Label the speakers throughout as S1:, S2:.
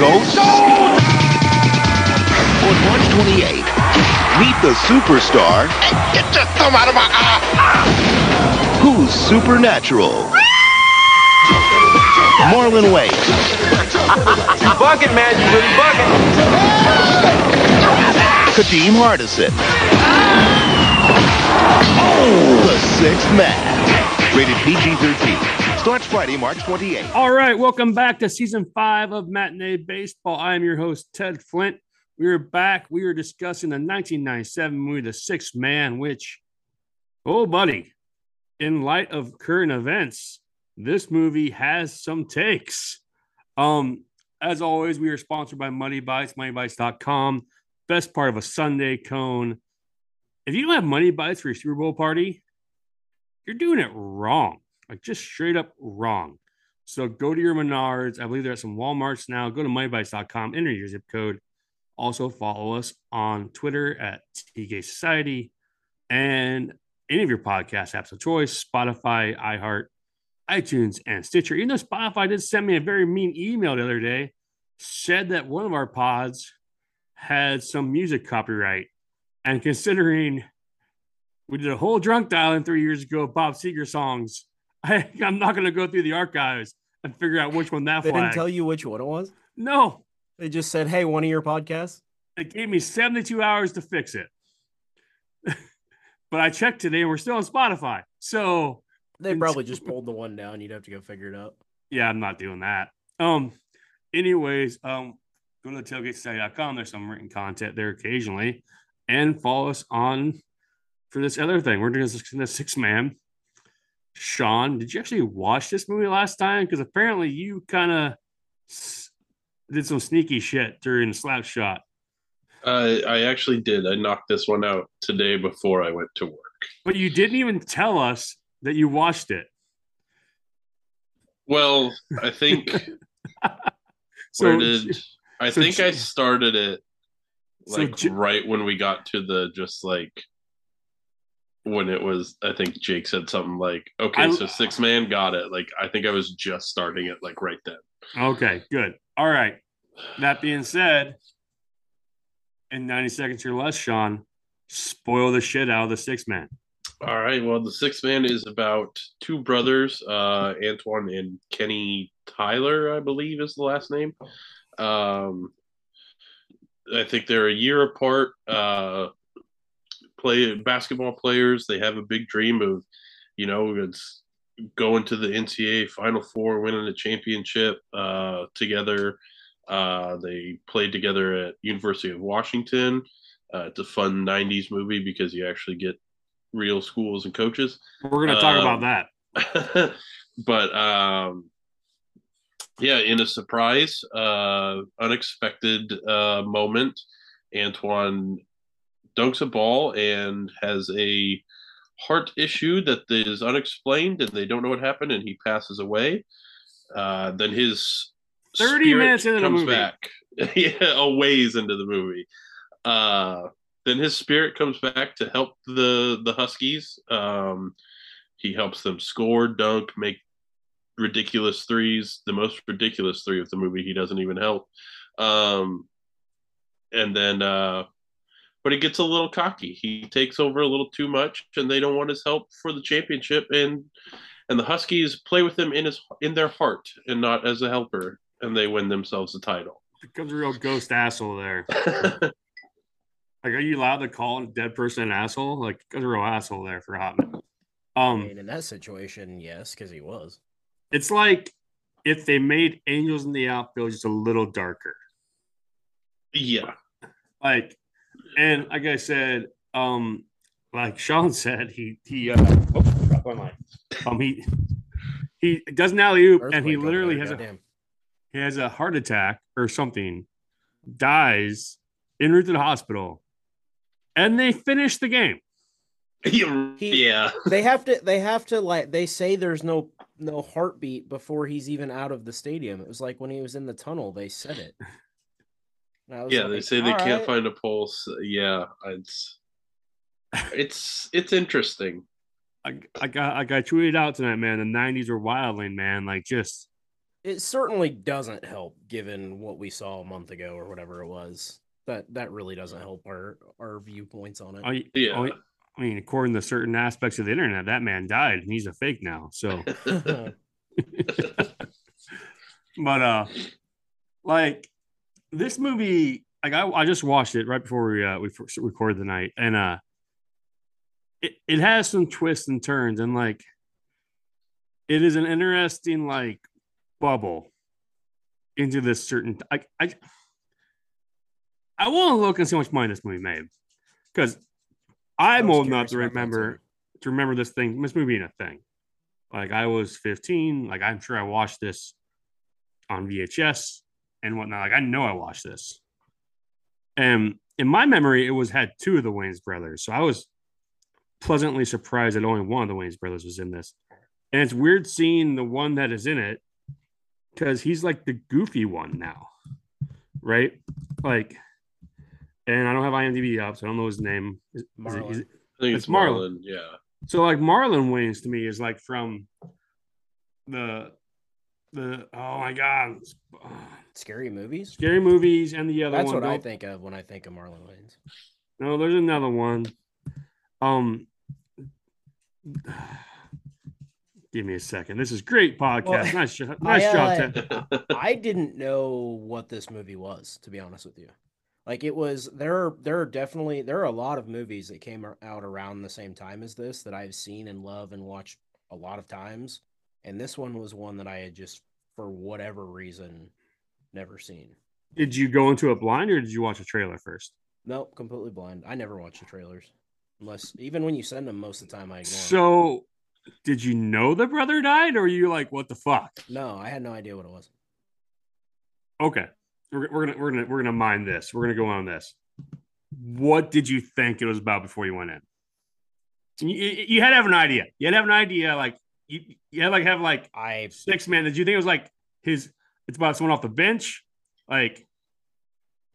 S1: Ghost. On March 28th, meet the superstar.
S2: Get your thumb out of my eye!
S1: Who's supernatural? Marlon Wayans.
S3: You bugging, man. You really bugging.
S1: Kadeem Hardison. Oh, the sixth man. Rated PG-13. Starts Friday, March 28th.
S4: All right, welcome back to season five of Matinee Baseball. I am your host, Ted Flint. We are back. We are discussing the 1997 movie, The Sixth Man, which, oh, buddy, in light of current events, this movie has some takes. Um, as always, we are sponsored by Money Bites, moneybites.com. Best part of a Sunday cone. If you don't have Money Bites for your Super Bowl party, you're doing it wrong. Like just straight up wrong. So go to your Menards. I believe they're at some Walmarts now. Go to moneybites.com, enter your zip code. Also follow us on Twitter at TK Society and any of your podcast apps of choice, Spotify, iHeart, iTunes, and Stitcher. Even though Spotify did send me a very mean email the other day, said that one of our pods had some music copyright. And considering we did a whole drunk dialing three years ago Bob Seger songs, I, I'm not going to go through the archives and figure out which one that
S5: They didn't tell you which one it was.
S4: No,
S5: They just said, "Hey, one of your podcasts."
S4: it gave me 72 hours to fix it. but I checked today and we're still on Spotify. So
S5: They probably just pulled the one down. You'd have to go figure it out.
S4: yeah, I'm not doing that. Um, anyways, um, go to tailgatesociety.com. There's some written content there occasionally, and follow us on for this other thing. We're doing this, this six man. Sean, did you actually watch this movie last time? Because apparently you kind of s- did some sneaky shit during Slap Shot,
S6: Uh, I actually did. I knocked this one out today before I went to work.
S4: but you didn't even tell us that you watched it.
S6: Well, I think
S4: So
S6: where did I
S4: so
S6: think I started it
S4: So
S6: like
S4: J-
S6: right when we got to the just like when it was I think Jake said something like, okay,
S4: I-
S6: so six man got it. Like I think I was just starting it like right then.
S4: Okay, good. All right. That being said, in 90 seconds or less, Sean, spoil the shit out of the six man.
S6: All right. Well, the six man is about two brothers, uh, Antoine and Kenny Tyler, I believe is the last name. Um, I think they're a year apart. Uh, play basketball players. They have a big dream of, you know, it's going to the NCAA Final Four, winning a championship uh, together. Uh, they played together at University of Washington. Uh, it's a fun '90s movie because you actually get real schools and coaches.
S4: We're going to talk
S6: Um,
S4: about that.
S6: but um, yeah, in a surprise, uh, unexpected uh, moment, Antoine dunks a ball and has a heart issue that is unexplained, and they don't know what happened, and he passes away. Uh, then his
S4: 30 minutes into the movie.
S6: back, yeah, a ways into the movie. Uh, then his spirit comes back to help the the Huskies. Um, he helps them score, dunk, make ridiculous threes. The most ridiculous three of the movie. He doesn't even help. Um, and then, uh, but he gets a little cocky. He takes over a little too much, and they don't want his help for the championship. And and the Huskies play with him in his in their heart and not as a helper, and they win themselves the title.
S4: Becomes a real ghost asshole there. Like, are you allowed to call a dead person an asshole? Like, becomes a real asshole there for a hot minute.
S5: I
S4: Um,
S5: mean, in that situation, yes, because he was.
S4: it's like if they made Angels in the Outfield just a little darker.
S6: yeah,
S4: like and like i said um like sean said he he uh oh, dropped my mic. um he he does an alley oop and he literally
S5: there,
S4: has a
S5: goddamn.
S4: he has a heart attack or something dies en route to the hospital and they finish the game
S5: He-
S6: yeah.
S5: They have to. They have to like. They say there's no no heartbeat before he's even out of the stadium. It was like when he was in the tunnel. They said it. And I was
S6: Yeah, they say they can't
S5: right."
S6: find a pulse. Yeah, it's it's it's interesting.
S4: I, I got I got tweeted out tonight, man. The '90s were wilding, man. Like just
S5: it certainly doesn't help given what we saw a month ago or whatever it was. That that really doesn't help our our viewpoints on it.
S4: I,
S6: Yeah.
S4: I, I mean, according to certain aspects of the internet, that man died and he's a fake now. So, but uh, like this movie, like I, I just watched it right before we uh we first recorded the night, and uh, it it has some twists and turns, and like it is an interesting like bubble into this certain. I I I want to look and see how much money this movie made because I'm old enough to
S5: curious about that
S4: remember to remember this thing, this movie being a thing. Like I was 15, like I'm sure I watched this on VHS and whatnot. Like I know I watched this. And in my memory, it was had two of the Wayans brothers. So I was pleasantly surprised that only one of the Wayans brothers was in this. And it's weird seeing the one that is in it because he's like the goofy one now. Right? Like, and I don't have IMDb up, so I don't know his name. Is- is
S5: Marlon.
S4: is it-
S6: I think
S4: It's Marlon.
S6: Marlon. Yeah.
S4: so like Marlon Wayans to me is like from the the oh my god,
S5: Scary movies.
S4: scary movies and the other one
S5: That's
S4: one.
S5: what I
S4: Don't-
S5: think of when I think of Marlon Wayans.
S4: No, there's another one. Um, give me a second. This is great podcast.
S5: Well,
S4: nice, jo- nice
S5: I,
S4: job,
S5: uh,
S4: Ted.
S5: I didn't know what this movie was, to be honest with you. Like it was there are there are definitely there are a lot of movies that came out around the same time as this that I've seen and love and watched a lot of times. And this one was one that I had just for whatever reason never seen.
S4: Did you go into a blind or did you watch a trailer first?
S5: Nope, completely blind. I never watch the trailers. Unless even when you send them most of the time I ignore.
S4: So, did you know the brother died, or are you like, what the fuck?
S5: No, I had no idea what it was.
S4: Okay, we're, we're gonna we're gonna we're gonna mind this. We're gonna go on this. What did you think it was about before you went in? You, you- you had to have an idea. You had to have an idea. Like you, you had like have like
S5: I
S4: six man. Did you think it was like his? It's about someone off the bench. Like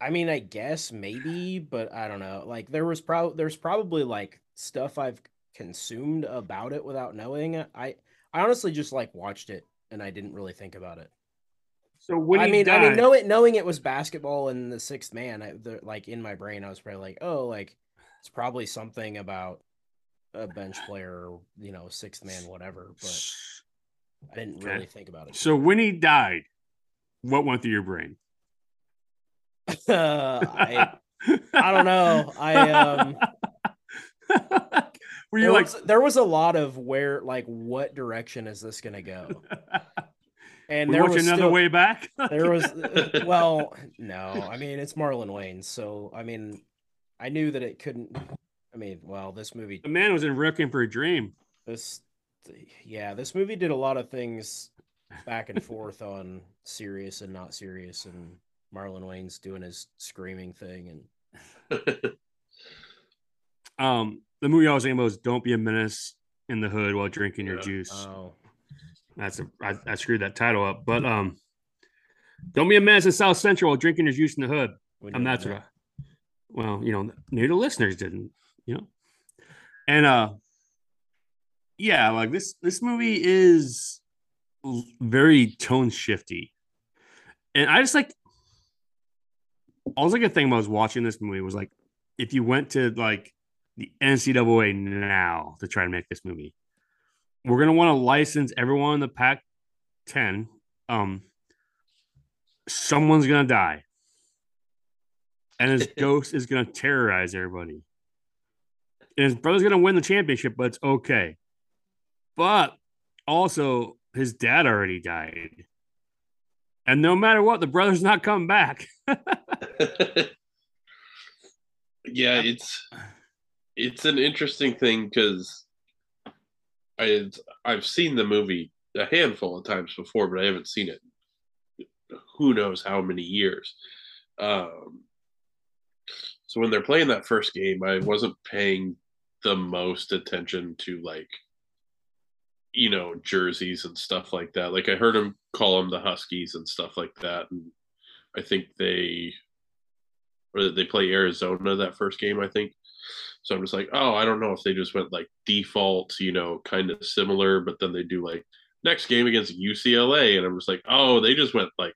S5: I mean, I guess maybe, but I don't know. Like there was probably there's probably like stuff I've consumed about it without knowing. I I honestly just like watched it and I didn't really think about it.
S4: so when
S5: I mean,
S4: died,
S5: I mean, know it knowing it was basketball and the sixth man. I, the, like in my brain, I was probably like, oh, like it's probably something about a bench player, or, you know, sixth man, whatever. But I didn't
S4: Okay.
S5: really think about it.
S4: So when he died, what went through your brain?
S5: I I don't know. I um.
S4: Were
S5: there
S4: you like?
S5: was, there was a lot of where like what direction is this gonna go and
S4: we
S5: there was
S4: another
S5: still-
S4: way back.
S5: there was uh, well no i mean it's marlon wayans so i mean i knew that it couldn't i mean well this movie
S4: the man was in Requiem for a Dream.
S5: this yeah this movie did a lot of things back and forth on serious and not serious and marlon wayans doing his screaming thing and
S4: Um, the movie I was thinking about was "Don't Be a Menace in the Hood while drinking your juice."
S5: oh
S4: That's a I, I screwed that title up, but um, "Don't Be a Menace in South Central while drinking your juice in the hood."
S5: we
S4: And
S5: know
S4: that's
S5: that.
S4: what. I, well, you know, maybe the listeners didn't, you know, and uh, yeah, like this this movie is very tone shifty, and I just like i all I could think about was watching this movie was like if you went to like the NCAA now to try to make this movie, we're gonna want to license everyone in the Pac-10. Um, someone's gonna die and his ghost is going to terrorize everybody. And his brother's going to win the championship, but it's okay. But also, his dad already died. And no matter what, the brother's not coming back.
S6: yeah, it's it's an interesting thing because I I've seen the movie a handful of times before, but I haven't seen it. Who knows how many years? Um, so when they're playing that first game, I wasn't paying the most attention to like you know jerseys and stuff like that. Like I heard him call them the Huskies and stuff like that, and I think they or they play Arizona that first game, I think. So I'm just like, oh, I don't know if they just went like default, you know, kind of similar, but then they do like next game against UCLA, and I'm just like, oh, they just went like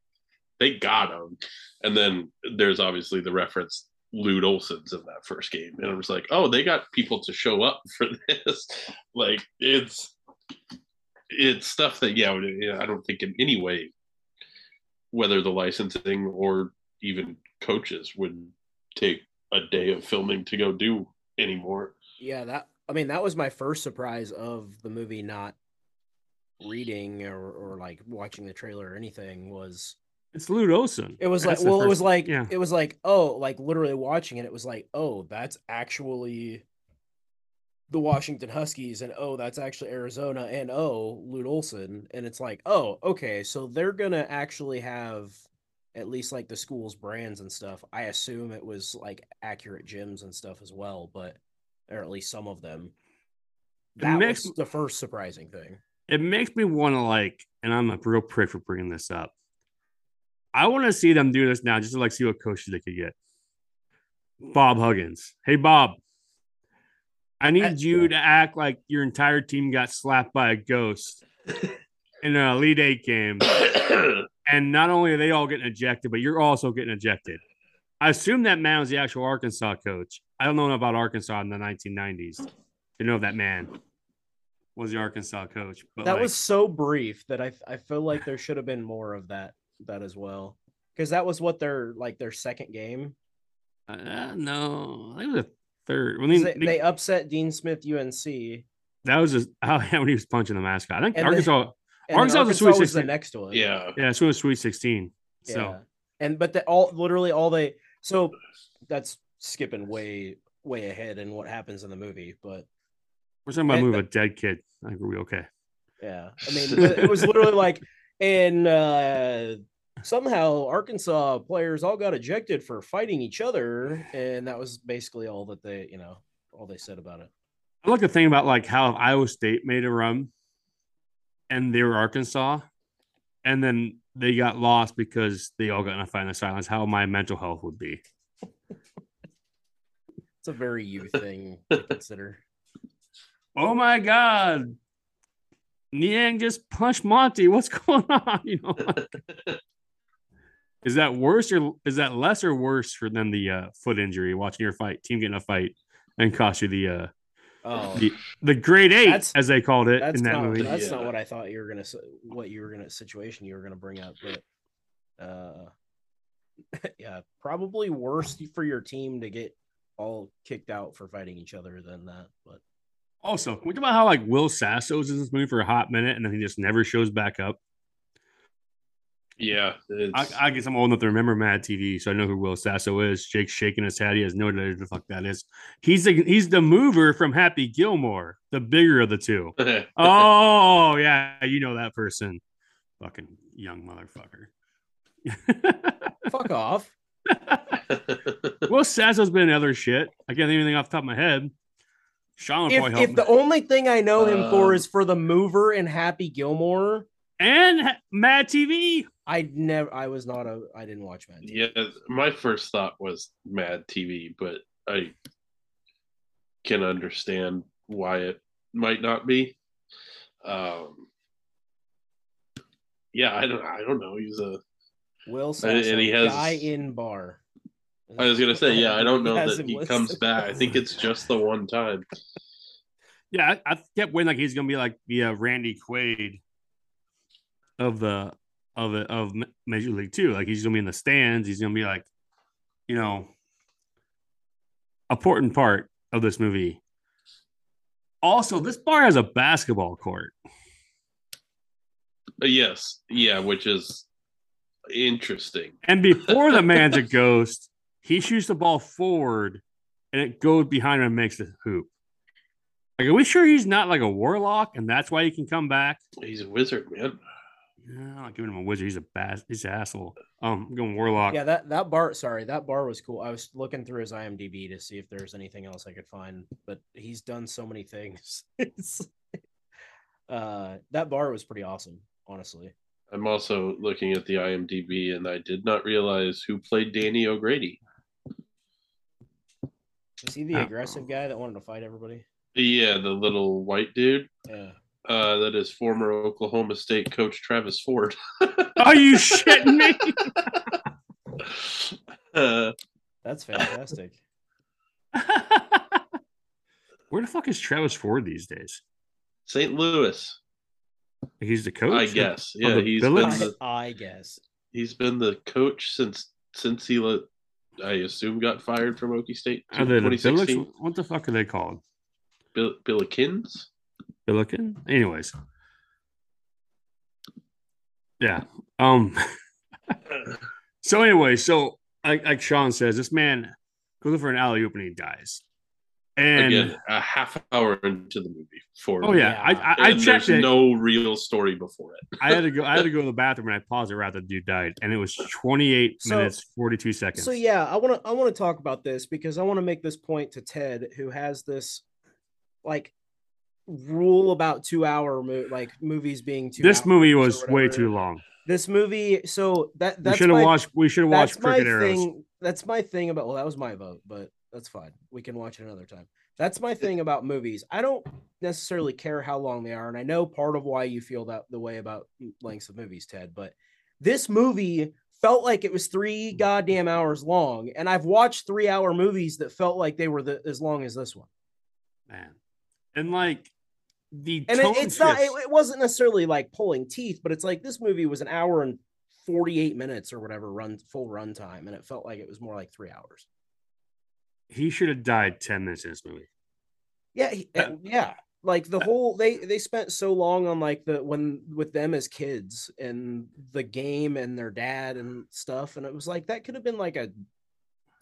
S6: they got them And then there's obviously the reference Lute Olson's in that first game, and I'm just like, oh, they got people to show up for this. like it's it's stuff that yeah, I don't think in any way whether the licensing or even coaches would take a day of filming to go do anymore.
S5: Yeah, that I mean that was my first surprise of the movie not reading or, or like watching the trailer or anything was
S4: It's Lute Olson.
S5: it was
S4: That's
S5: like well it was like
S4: yeah.
S5: it was like oh like literally watching it it was like oh that's actually the Washington Huskies and oh that's actually Arizona and oh Lute Olson and it's like oh okay so they're gonna actually have at least like the school's brands and stuff I assume it was like accurate gyms and stuff as well but or at least some of them that
S4: makes-
S5: was the first surprising thing
S4: it makes me want to like, and I'm a real prick for bringing this up. I want to see them do this now, just to like see what coaches they could get. Bob Huggins, hey Bob, I need
S5: I-
S4: you to act like your entire team got slapped by a ghost in an Elite Eight game, and not only are they all getting ejected, but you're also getting ejected. I assume that man was the actual Arkansas coach. I don't know about Arkansas in the 1990s. To know that man was the Arkansas coach, but
S5: that
S4: like-
S5: was so brief that I I feel like there should have been more of that that as well because that was what their like their second game.
S4: Uh, no, I think it was a third. When
S5: 'Cause
S4: they,
S5: They, they upset Dean Smith UNC.
S4: that was just how when he was punching the mascot. I think
S5: And
S4: Arkansas.
S5: And then
S4: Arkansas was a
S5: Arkansas
S4: Sweet
S5: was the
S4: 16.
S5: next one.
S6: yeah.
S4: yeah, so it was Sweet Sixteen.
S5: yeah.
S4: So
S5: and but the, all literally all they so that's skipping way way ahead in what happens in the movie, but
S4: we're talking about a
S5: And
S4: movie of a dead kid. I think we're okay.
S5: Yeah, I mean, it it was literally like, and uh, somehow Arkansas players all got ejected for fighting each other, and that was basically all that they, you know, all they said about it.
S4: I like the thing about like how Iowa State made a run, and they were Arkansas, and then they got lost because they all got in a fight in the silence. How my mental health would be.
S5: It's a very you thing to consider.
S4: Oh my God. Niang just punched Monte. What's going on? You know, is that worse or is that less or worse for than the uh, foot injury? Watching your fight, team getting a fight and cost you the uh,
S5: Oh,
S4: the the grade eight,
S5: That's-
S4: as they called it in that
S5: not
S4: movie.
S5: that's
S6: Yeah.
S5: not what I thought you were gonna say. What you were gonna situation you were gonna bring up, but uh, yeah, probably worse for your team to get all kicked out for fighting each other than that. But
S4: Also, can we talk about how like Will Sasso's in this movie for a hot minute and then he just never shows back up?
S6: Yeah.
S4: I, I guess I'm old enough to remember Mad TV, so I know who Will Sasso is. Jake's shaking his head. He has no idea who the fuck that is. He's the he's the mover from Happy Gilmore, the bigger of the two. Oh yeah, you know that person. Fucking young motherfucker.
S5: fuck off.
S4: Will Sasso's been in other shit. I can't think of anything off the top of my head. Sean
S5: If, if the only thing I know him for
S6: Um,
S5: is for the mover and Happy Gilmore,
S4: and Ha- Mad TV.
S5: I never, I was not a, I didn't watch Mad. TV.
S6: yeah. My first thought was Mad TV, but I can understand why it might not be. Um, yeah, I don't. I don't know. He's a.
S5: Will
S6: And- and he has-
S5: guy in bar.
S6: I was gonna say, yeah. I don't know
S5: has
S6: that he
S5: listed.
S6: comes back. I think it's just the one time.
S4: Yeah, I, I kept waiting like he's gonna be like the uh, Randy Quaid of the of it of Major League Two. Like he's gonna be in the stands. He's gonna be like, you know, important part of this movie. Also, this bar has a basketball court.
S6: Uh, Yes, yeah, which is interesting.
S4: And before the man's a ghost, he shoots the ball forward and it goes behind him and makes the hoop. Like, are we sure he's not like a warlock and that's why he can come back?
S6: He's a wizard, man.
S4: Yeah, I'm not giving him a wizard. He's a bad, he's an asshole. Um, I'm going warlock.
S5: Yeah, that that bar. Sorry, that bar was cool. I was looking through his IMDb to see if there's anything else I could find, but he's done so many things. It's- uh, that bar was pretty awesome, honestly.
S6: I'm also looking at the IMDb, and I did not realize who played Danny O'Grady.
S5: Was he the
S4: Oh.
S5: aggressive guy that wanted to fight everybody?
S6: Yeah, the little white dude.
S5: Yeah.
S6: Uh, that is former Oklahoma State coach Travis Ford.
S4: Are you shitting me?
S6: Uh,
S5: That's fantastic.
S4: Where the fuck is Travis Ford these days?
S6: St. Louis,
S4: He's the coach.
S6: I guess. Yeah,
S4: the
S6: he's
S4: Billets?
S6: been the,
S5: I guess.
S6: he's been the coach since since he let I assume got fired from Okie State.
S4: Are they the
S6: 2016.
S4: Billets? What the fuck are they called?
S6: Bill, Billikens?
S4: Billiken? Anyways. Yeah. Um. so anyway, so like, like Sean says, this man goes for an alley oop and he dies. And
S6: Again, a half hour into the movie. For
S4: oh yeah, I I, I checked
S6: there's
S4: it.
S6: no real story before it.
S4: I had to go. I had to go to the bathroom and I paused it right after the dude died, and it was 28
S5: So-
S4: minutes 42 seconds.
S5: So yeah, I want to I want to talk about this because I want to make this point to Ted, who has this like rule about two hour mo- like movies being too.
S4: this movie was way too long.
S5: This movie, so that
S4: We should have watched. We should have
S5: that's
S4: watched
S5: my
S4: Cricket Arrows.
S5: thing. That's my thing about. Well, that was my vote, but that's fine. We can watch it another time. That's my thing about movies. I don't necessarily care how long they are, and I know part of why you feel that the way about lengths of movies, Ted. But this movie felt like it was three goddamn hours long, and I've watched three hour movies that felt like they were the, as long as this one.
S4: man. And like the
S5: And it, it's not. It, it wasn't necessarily like pulling teeth, but it's like this movie was an hour and forty eight minutes or whatever run full runtime, and it felt like it was more like three hours.
S4: He should have died 10 minutes in this movie.
S5: Yeah, he-
S4: Uh,
S5: uh, yeah. Like the whole they they spent so long on like the when with them as kids and the game and their dad and stuff, and it was like that could have been like a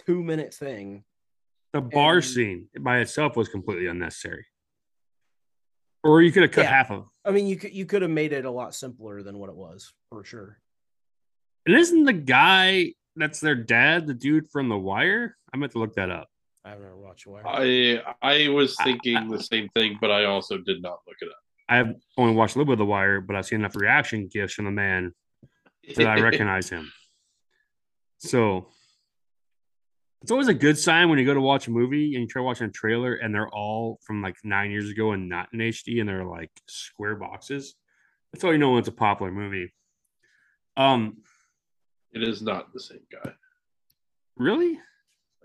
S5: two minute thing.
S4: The bar
S5: And-
S4: scene by itself was completely unnecessary. Or you could have cut
S5: Yeah.
S4: half of.
S5: I mean, you could you could have made it a lot simpler than what it was for sure.
S4: And isn't the guy that's their dad the dude from The Wire? I meant to look that up.
S5: I haven't ever watched Wire.
S6: I I was
S4: I-
S6: thinking the same thing, but I also did not look it up.
S4: I've only watched a little bit of The Wire, but I've seen enough reaction gifs from the man that I recognize him. So it's always a good sign when you go to watch a movie and you try watching a trailer and they're all from like nine years ago and not in HD and they're like square boxes. That's how you know when it's a popular movie. Um,
S6: It is not the same guy.
S4: really?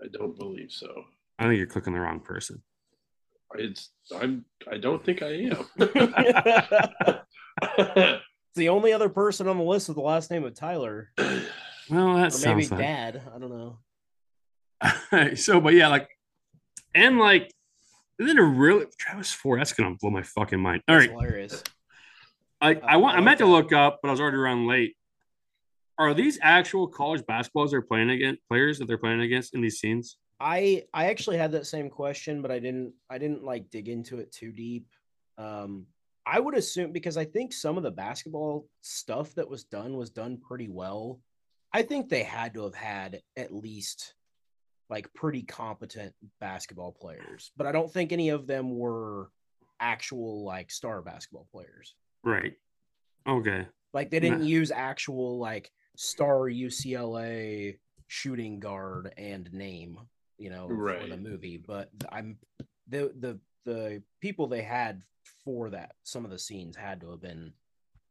S6: I don't believe so.
S4: I think you're clicking the wrong person.
S6: It's I'm I don't think I am.
S5: It's the only other person on the list with the last name of Tyler,
S4: Well, that
S5: or maybe
S4: like
S5: Dad. I don't know.
S4: so, but yeah, like, and like, isn't it a really Travis Ford? That's gonna blow my fucking mind. All
S5: That's
S4: right,
S5: hilarious.
S4: I uh, I want I meant to look up, but I was already running late. Are these actual college basketballs they're playing against players that they're playing against in these scenes?
S5: I I actually had that same question, but I didn't I didn't like dig into it too deep. Um, I would assume because I think some of the basketball stuff that was done was done pretty well. I think they had to have had at least like pretty competent basketball players, but I don't think any of them were actual like star basketball players.
S4: Right. Okay.
S5: Like they didn't
S4: Nah.
S5: use actual like star UCLA shooting guard and name, you know, for the movie. But I'm the the the people they had for that. Some of the scenes had to have been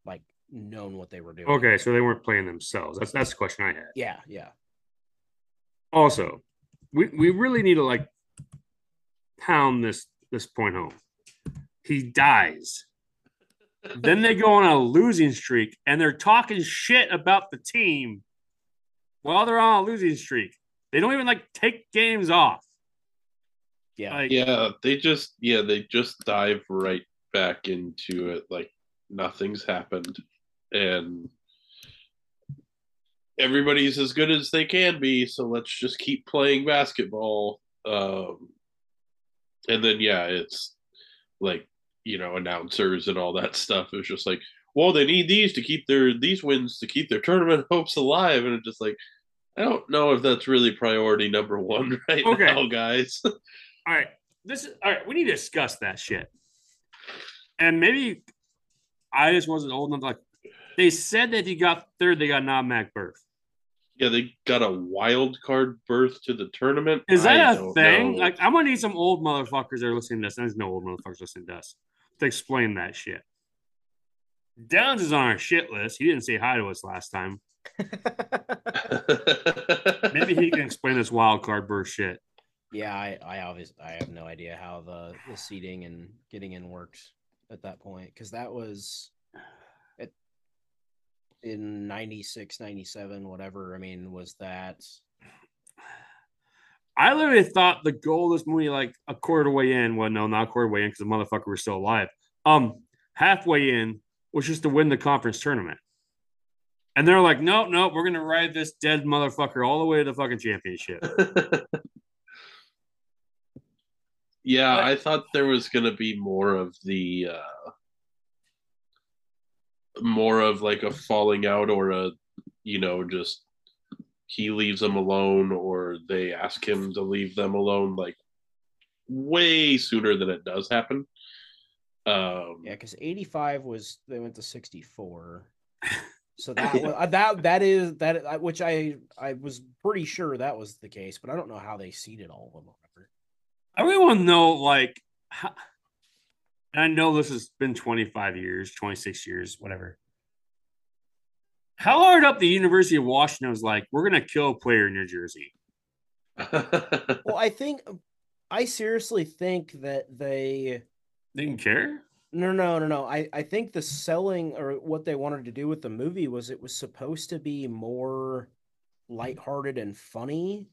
S5: like known what they were doing.
S4: Okay, so they weren't playing themselves. That's that's the question I had.
S5: yeah, yeah,
S4: Also, we, we really need to like pound this this point home. He dies. then they go on a losing streak and they're talking shit about the team while they're on a losing streak. They don't even like take games off.
S5: yeah.
S4: Like,
S6: yeah, they just yeah, they just dive right back into it like nothing's happened. And everybody's as good as they can be, so let's just keep playing basketball. Um and then yeah, it's like, you know, announcers and all that stuff. It was just like, well, they need these to keep their these wins to keep their tournament hopes alive. And it's just like I don't know if that's really priority number one right
S4: Okay.
S6: now, guys.
S4: all right, this is all right. We need to discuss that shit. And maybe I just wasn't old enough. Like they said that he got third, they got not automatic berth.
S6: Yeah, they got a wild card berth to the tournament.
S4: Is that
S6: I
S4: a thing?
S6: know.
S4: Like, I'm gonna need some old motherfuckers that are listening to this. There's no old motherfuckers listening to us to explain that shit. Downs is on our shit list. He didn't say hi to us last time. Maybe he can explain this wild card burst shit.
S5: yeah, I, I obviously I have no idea how the the seating and getting in worked at that point because that was at in 96 97 whatever i mean was that
S4: I literally thought the goal of this movie, like a quarter way in, well, no, not a quarter way in because the motherfucker was still alive. Um, halfway in was just to win the conference tournament. And they're like, nope, nope, we're gonna ride this dead motherfucker all the way to the fucking championship.
S6: yeah,
S4: But-
S6: I thought there was going to be more of the uh more of like a falling out or a you know just he leaves them alone or they ask him to leave them alone like way sooner than it does happen. Um
S5: yeah because 85 was they went to 64 so that was, that that is that which i i was pretty sure that was the case but i don't know how they seeded all of them or whatever.
S4: I really want to know, like, how, and I know this has been 25 years, 26 years, whatever. How hard up the University of Washington was like, we're gonna kill a player in New Jersey.
S5: well i think i seriously think that they
S4: Didn't care.
S5: No, no, no, no. I, I think the selling or what they wanted to do with the movie was it was supposed to be more lighthearted and funny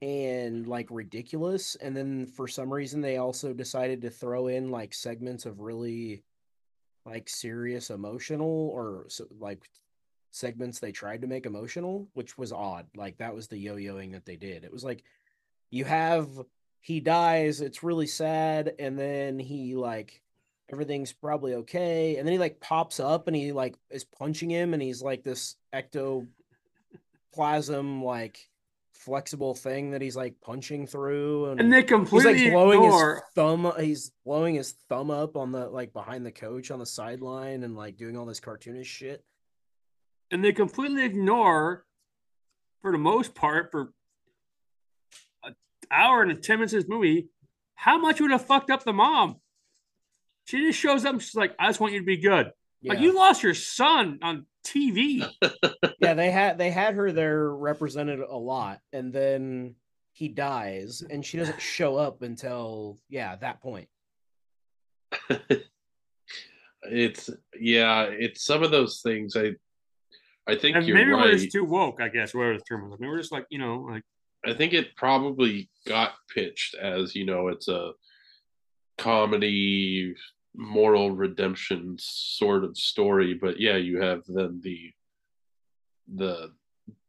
S5: and like ridiculous. And then for some reason they also decided to throw in like segments of really like serious emotional or so, like segments they tried to make emotional, which was odd. Like that was the yo-yoing that they did. It was like you have he dies, it's really sad, and then he like everything's probably okay, and then he like pops up and he like is punching him, and he's like this ectoplasm like flexible thing that he's like punching through, and,
S4: And they
S5: he's
S4: completely
S5: like blowing
S4: ignore.
S5: his thumb. He's blowing his thumb up on the like behind the coach on the sideline, and like doing all this cartoonish shit.
S4: and they completely ignore, for the most part, for an hour and 10 minutes of this movie, how much would have fucked up the mom. She just shows up and she's like, I just want you to be good.
S5: Yeah.
S4: Like, you lost your son on TV.
S5: yeah, they had they had her there represented a lot, and then he dies, and she doesn't show up until yeah that point.
S6: it's yeah, it's some of those things I I think
S4: And
S6: you're
S4: maybe
S6: right.
S4: we're just too woke, I guess, whatever the term was. Maybe we're just like, you know, like,
S6: I think it probably got pitched as you know it's a comedy moral redemption sort of story, but yeah, you have then the the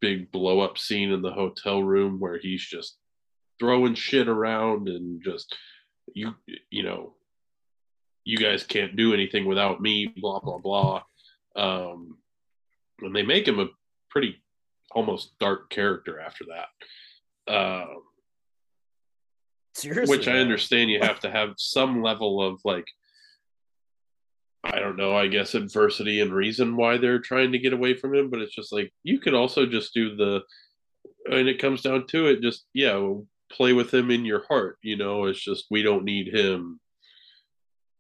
S6: big blow up scene in the hotel room where he's just throwing shit around and just you you know you guys can't do anything without me blah blah blah. Um and they make him a pretty almost dark character after that. Um
S5: Seriously,
S6: which I understand you have to have some level of like I don't know, I guess adversity and reason why they're trying to get away from him, but it's just like you could also just do the and it comes down to it, just yeah, play with him in your heart, you know, it's just we don't need him.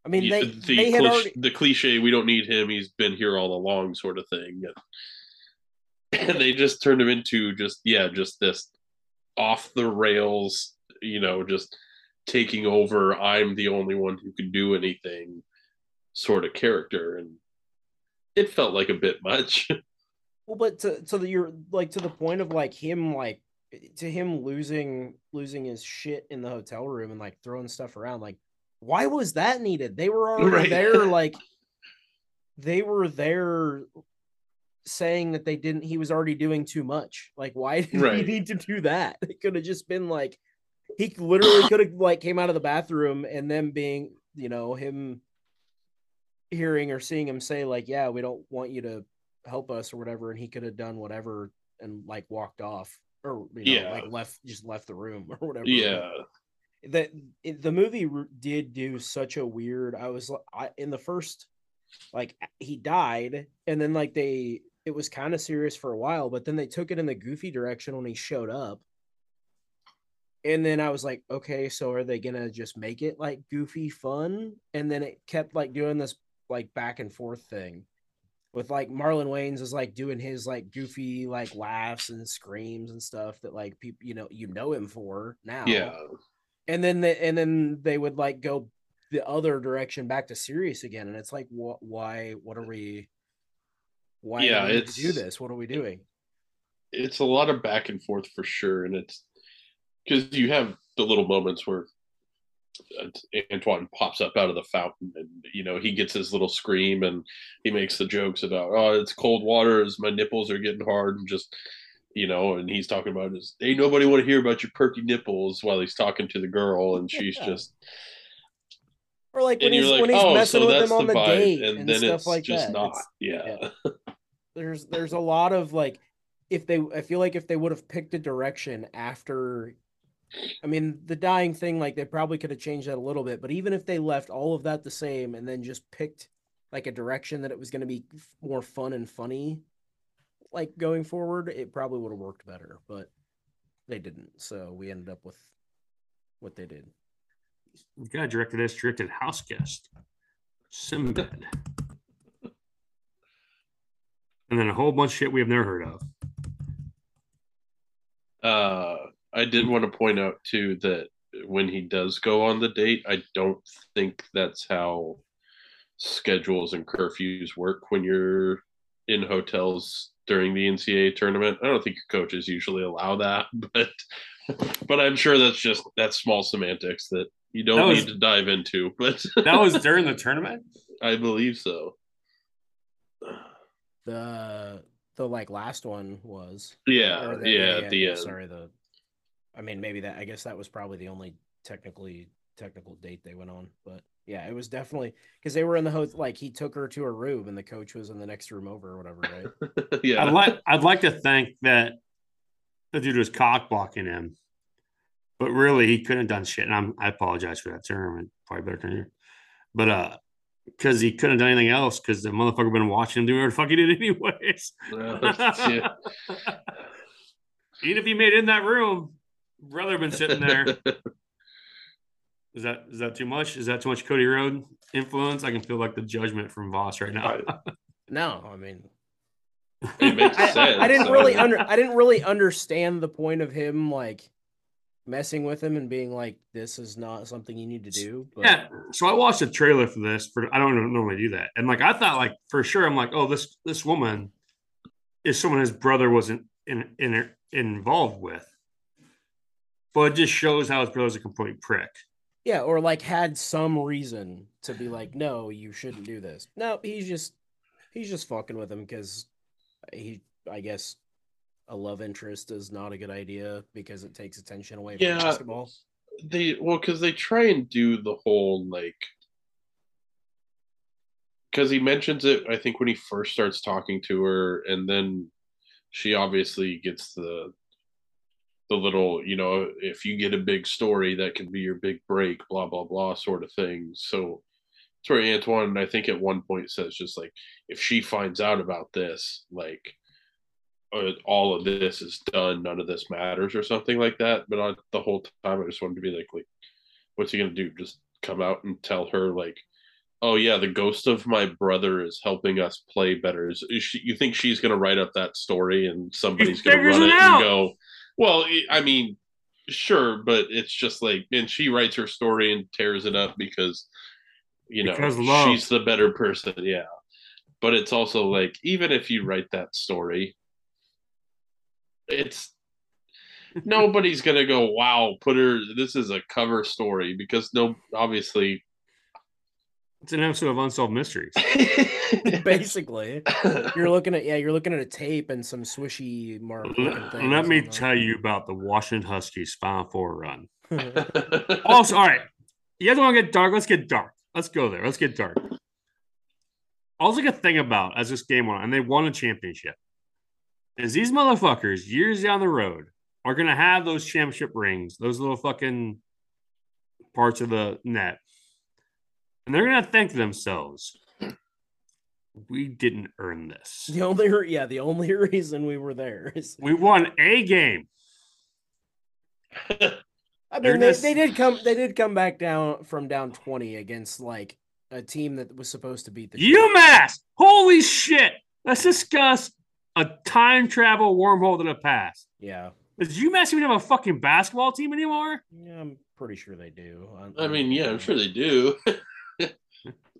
S5: I mean, they
S6: the
S5: they had
S6: clich-
S5: already
S6: the cliche we don't need him, he's been here all along sort of thing. And they just turned him into just yeah, just this off the rails, you know, just taking over, I'm the only one who can do anything sort of character. And it felt like a bit much.
S5: well, but to to the you're like to the point of like him like to him losing losing his shit in the hotel room and like throwing stuff around like why was that needed? They were already
S6: Right.
S5: there like they were there saying that they didn't he was already doing too much. Like why did he need to do that? It could have just been like he literally could have like came out of the bathroom and then being, you know, him hearing or seeing him say like, "Yeah, we don't want you to help us" or whatever, and he could have done whatever and like walked off or you know,
S6: Yeah.
S5: like left just left the room or whatever.
S6: yeah.
S5: that the movie did do such a weird. I was I in the first like he died and then like they it was kind of serious for a while, but then they took it in the goofy direction when he showed up. And then I was like, okay, so are they gonna just make it like goofy fun? And then it kept like doing this like back and forth thing with like Marlon Wayans is like doing his like goofy like laughs and screams and stuff that like people you know you know him for now.
S6: Yeah.
S5: And then they, and then they would like go the other direction back to serious again and it's like what why what are we why
S6: Yeah,
S5: do to do this? What are we doing?
S6: it's a lot of back and forth for sure, and it's because you have the little moments where Antoine pops up out of the fountain, and you know he gets his little scream, and he makes the jokes about, "Oh, it's cold water as my nipples are getting hard," and just you know, and he's talking about his, "Ain't nobody want to hear about your perky nipples," while he's talking to the girl, and she's
S5: Yeah.
S6: just,
S5: Or like when he's
S6: like,
S5: when he's
S6: "Oh,
S5: messing
S6: so
S5: with them on
S6: the
S5: the, date
S6: and,
S5: and,
S6: then
S5: stuff
S6: it's
S5: like
S6: just
S5: that.
S6: not,
S5: It's-
S6: yeah.
S5: yeah. there's there's a lot of like if they I feel like if they would have picked a direction after I mean the dying thing like they probably could have changed that a little bit but even if they left all of that the same and then just picked like a direction that it was going to be more fun and funny like going forward it probably would have worked better but they didn't so we ended up with what they did
S4: The guy directed this, directed House Guest, Sinbad, and then a whole bunch of shit we have never heard of.
S6: Uh, I did want to point out too that when he does go on the date, I don't think that's how schedules and curfews work when you're in hotels during the NCAA tournament. I don't think your coaches usually allow that, but but I'm sure that's just that's small semantics that you don't
S4: That was-
S6: need to dive into. But
S4: That was during the tournament.
S6: I believe so.
S5: the the like last one was
S6: Yeah,
S5: Or the-
S6: yeah, at the end.
S5: Sorry, the. I mean, maybe that. I guess that was probably the only technically technical date they went on, but yeah, it was definitely because they were in the host. Like he took her to her room, and the coach was in the next room over or whatever, right?
S6: yeah.
S4: I'd like I'd like to think that the dude was cock blocking him, but really he couldn't have done shit. And I'm, I apologize for that term. and Probably better than you, but uh, because he couldn't have done anything else because the motherfucker been watching him do whatever the fuck he did anyways.
S6: yeah.
S4: Even if he made it in that room, brother been sitting there. Is that is that too much? Is that too much Cody Road influence? I can feel like the judgment from Voss right now.
S5: No, I mean,
S6: It makes
S5: I,
S6: sense.
S5: I didn't
S6: I
S5: really under. I didn't really understand the point of him like messing with him and being like, "This is not something you need to do." But
S4: Yeah. So I watched a trailer for this. For I don't normally do that, and like I thought, like for sure, I'm like, oh, this this woman is someone his brother wasn't in, in involved with, but it just shows how his brother's a complete prick.
S5: Yeah, or like had some reason to be like, no, you shouldn't do this. No, he's just he's just fucking with him because he, I guess, a love interest is not a good idea because it takes attention away from
S6: Yeah.
S5: basketball.
S6: they well because they try and do the whole like because he mentions it i think when he first starts talking to her and then she obviously gets the the little you know if you get a big story that can be your big break blah blah blah sort of thing. So it's where antoine i think at one point says just like if she finds out about this like uh, all of this is done none of this matters or something like that. But I, the whole time i just wanted to be like like what's he gonna do? Just come out and tell her like oh yeah the ghost of my brother is helping us play better. Is, is she, you think she's gonna write up that story and somebody's gonna run
S4: it
S6: it
S4: out.
S6: and go well i mean sure but it's just like and she writes her story and tears it up because you know
S4: Because
S6: she's the better person yeah. But it's also like even if you write that story it's nobody's gonna go wow put her this is a cover story because no obviously
S4: It's an episode of Unsolved Mysteries.
S5: Basically, you're looking at yeah, you're looking at a tape and some swishy mark.
S4: Let, let me tell you about the Washington Huskies Final Four run. Also, all right, you guys want to get dark? Let's get dark. Let's go there. Let's get dark. Also, I could think about as this game went on, and they won a championship, is these motherfuckers years down the road are going to have those championship rings, those little fucking parts of the net, and they're going to think to themselves, "We didn't earn this.
S5: the only re- yeah, the only reason we were there is
S4: We won a game."
S5: I
S4: They're
S5: mean they,
S4: just-
S5: they did come they did come back down from down twenty against like a team that was supposed to beat the
S4: UMass. Holy shit! Let's discuss a time travel wormhole to the past.
S5: Yeah,
S4: Does UMass even have a fucking basketball team anymore?
S5: yeah, I'm pretty sure they do.
S6: I mean, yeah, I'm sure they do.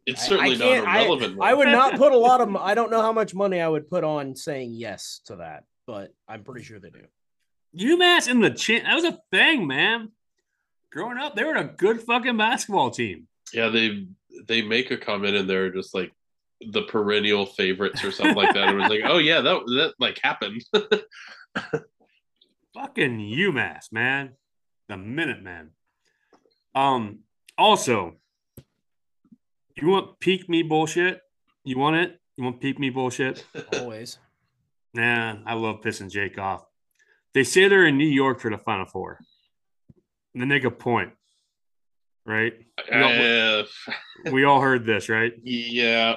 S6: it's certainly
S5: I can't-
S6: not a relevant
S5: I
S6: one.
S5: would not put a lot of. I don't know how much money I would put on saying yes to that, but I'm pretty sure they do.
S4: UMass in the chin. That was a thing, man. Growing up, they were a good fucking basketball team.
S6: Yeah, they they make a comment and they're just like the perennial favorites or something like that. And it was like, oh yeah, that that like happened.
S4: Fucking UMass, man. The Minutemen. Um, also, you want peak me bullshit? You want it? You want peak me bullshit?
S5: Always.
S4: Nah, I love pissing Jake off. They say they're in New York for the Final Four. And they make a point, right?
S6: Uh,
S4: We all heard this, right?
S6: yeah,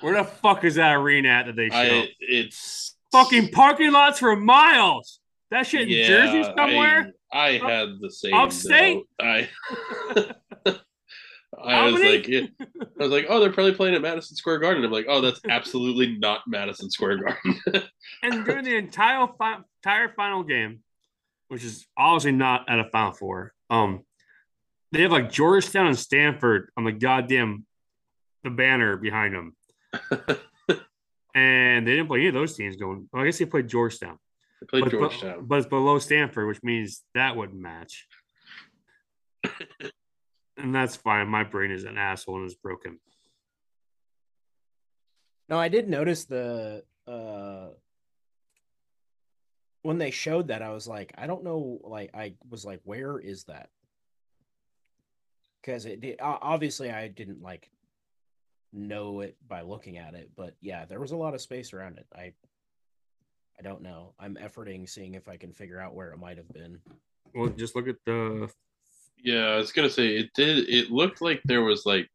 S4: Where the fuck is that arena at that they show?
S6: I it's
S4: Fucking parking lots for miles. That shit in
S6: yeah,
S4: Jersey somewhere.
S6: I, I had the same
S4: Upstate?
S6: note. I I was like, yeah. I was like, oh, they're probably playing at Madison Square Garden. I'm like, oh, that's absolutely not Madison Square Garden.
S4: and during the entire fi- entire final game, which is obviously not at a Final Four, um, they have like Georgetown and Stanford on the goddamn the banner behind them, and they didn't play any of those teams going. Well, I guess they played Georgetown,
S6: I played
S4: but, but,
S6: Georgetown.
S4: but it's below Stanford, which means that wouldn't match. And that's fine. My brain is an asshole and is broken.
S5: No, I did notice the uh when they showed that I was like, I don't know like I was like where is that? Cuz it did obviously I didn't like know it by looking at it, but yeah, there was a lot of space around it. I I don't know. I'm efforting seeing if I can figure out where it might have been.
S4: Well, just look at the.
S6: Yeah, I was gonna say it did. It looked like there was like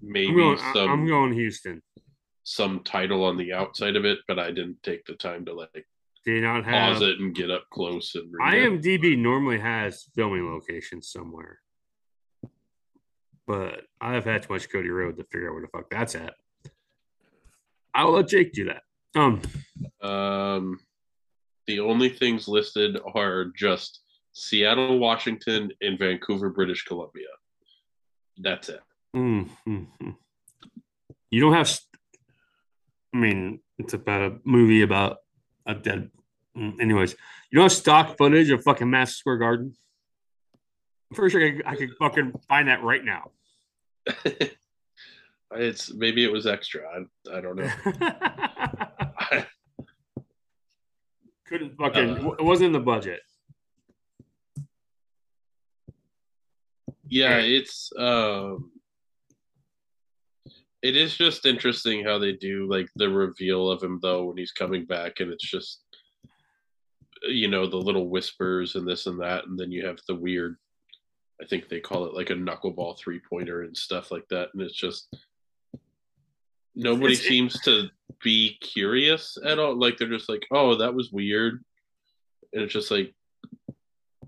S6: maybe
S4: I'm going.
S6: Some
S4: I'm going Houston.
S6: some title on the outside of it, but I didn't take the time to like
S4: Did not have.
S6: pause it and get up close and read it.
S4: IMDb normally has filming locations somewhere, but I have had too much Cody Road to figure out where the fuck that's at. I'll let Jake do that. Um,
S6: Um, the only things listed are just Seattle, Washington, and Vancouver, British Columbia. That's it.
S4: mm, mm, mm. you don't have. st- I mean, it's about a movie about a dead. mm, Anyways, you don't have stock footage of fucking Madison Square Garden. I'm pretty sure I could, I could fucking find that right now.
S6: it's maybe it was extra. I, I don't know.
S4: Couldn't fucking.
S6: Uh,
S4: it wasn't in the budget.
S6: Yeah, it's um, it is just interesting how they do like the reveal of him though when he's coming back, and it's just you know the little whispers and this and that, and then you have the weird. I think they call it like a knuckleball three pointer and stuff like that, and it's just nobody
S4: It's-
S6: seems to be curious at all. Like they're just like, oh, that was weird, and it's just like,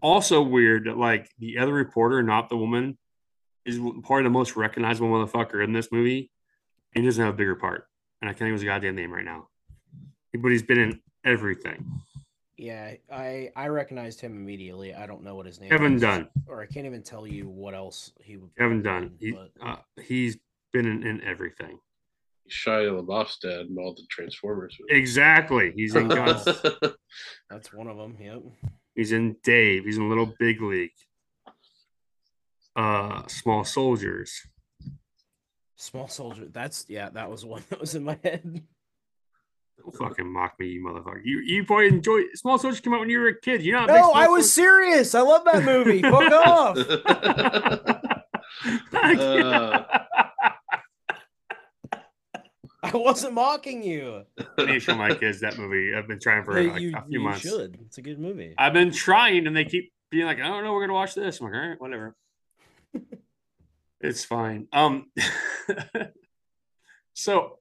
S4: also weird that like the other reporter, not the woman, is probably the most recognizable motherfucker in this movie. And he doesn't have a bigger part. And I can't think of his goddamn name right now. But he's been in everything.
S5: Yeah, I I recognized him immediately. I don't know what his name is.
S4: Kevin
S5: is,
S4: Dunn.
S5: or I can't even tell you what else he would
S4: Kevin
S5: be in,
S4: Dunn. he, uh, he's been in, in everything.
S6: Shia LaBeouf's dad and all the Transformers. movies.
S4: Exactly. He's in God's,
S5: That's one of them. Yep.
S4: He's in Dave. He's in Little Big League. Uh Small Soldiers.
S5: Small soldier. That's yeah. That was one that was in my head.
S4: Don't fucking mock me, you motherfucker. You you probably enjoy Small Soldiers came out when you were a kid. You're not
S5: No,
S4: Small
S5: I was serious. I love that movie. Fuck off.
S4: Soldiers-
S5: I wasn't mocking you.
S4: I need to show my kids that movie. I've been trying for like
S5: you
S4: a few
S5: you
S4: months.
S5: should. It's a good movie.
S4: I've been trying, and they keep being like, "I don't know, we're gonna watch this." I'm like, "All right, whatever." it's fine. Um, so,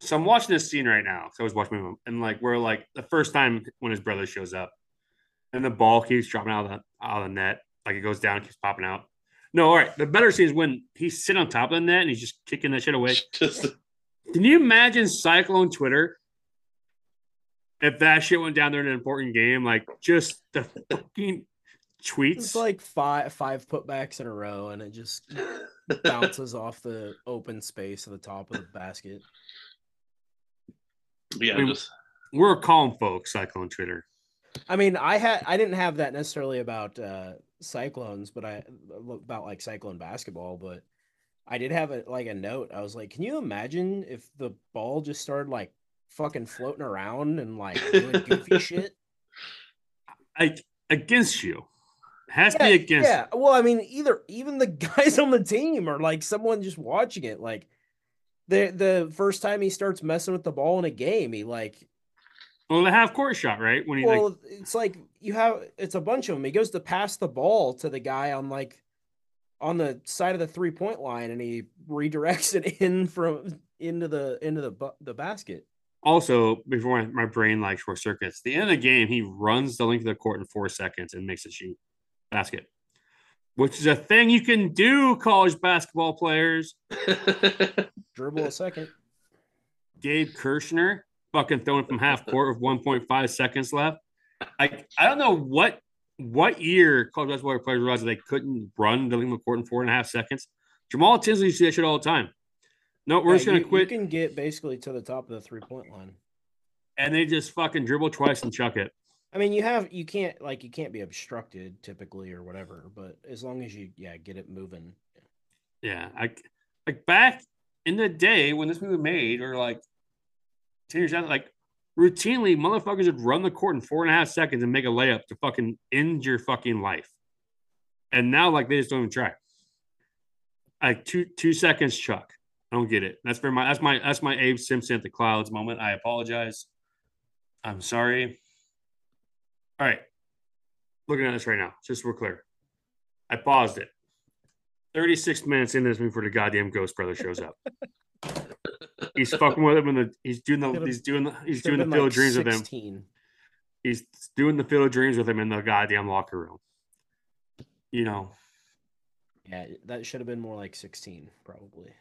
S4: so I'm watching this scene right now. So I was watching him, and like we're like the first time when his brother shows up, and the ball keeps dropping out of the out of the net, like it goes down, keeps popping out. No, all right. The better scene is when he's sitting on top of the net and he's just kicking that shit away.
S6: Just
S4: Can you imagine Cyclone Twitter if that shit went down there in an important game? Like just the fucking tweets.
S5: It's like five five putbacks in a row, and it just bounces off the open space at the top of the basket.
S6: yeah,
S4: I mean,
S6: just
S4: We're calm folks, Cyclone Twitter.
S5: I mean, I had I didn't have that necessarily about uh cyclones, but I about like cyclone basketball, but I did have a like a note. I was like, can you imagine if the ball just started like fucking floating around and like doing goofy shit?
S4: Like against you. Has to be against
S5: yeah. Well, I mean, either even the guys on the team or like someone just watching it. Like the the first time he starts messing with the ball in a game, he like
S4: Well, the half court shot, right? When he
S5: well,
S4: like
S5: it's like you have it's a bunch of them. He goes to pass the ball to the guy on like on the side of the three point line, and he redirects it in from into the into the the basket.
S4: also before my, my brain like short circuits, the end of the game, he runs the length of the court in four seconds and makes a shoot basket. Which is a thing you can do, college basketball players.
S5: Dribble a second.
S4: Gabe Kirshner fucking throwing from half court with 1.5 seconds left. I I don't know what what year college basketball players realized that they couldn't run the length of the court in four and a half seconds. Jamal Tinsley used to do that shit all the time. No, we're
S5: Yeah,
S4: just gonna
S5: you, you can get basically to the top of the three point line.
S4: and they just fucking dribble twice and chuck it.
S5: I mean, you have you can't like you can't be obstructed typically or whatever, but as long as you yeah get it moving.
S4: Yeah, I like back in the day when this movie made, or like ten years out, like routinely motherfuckers would run the court in four and a half seconds and make a layup to fucking end your fucking life. And now, like they just don't even try. Like two two seconds, Chuck. I don't get it. That's for my that's my that's my Abe Simpson at the clouds moment. I apologize. I'm sorry. All right, looking at this right now, just so we're clear. I paused it. 36 minutes into this before the goddamn Ghost Brother shows up. he's fucking with him, and the he's doing the he's doing the he's doing the field
S5: like,
S4: dreams with him. He's doing the field dreams with him in the goddamn locker room. You know.
S5: Yeah, that should have been more like sixteen, probably.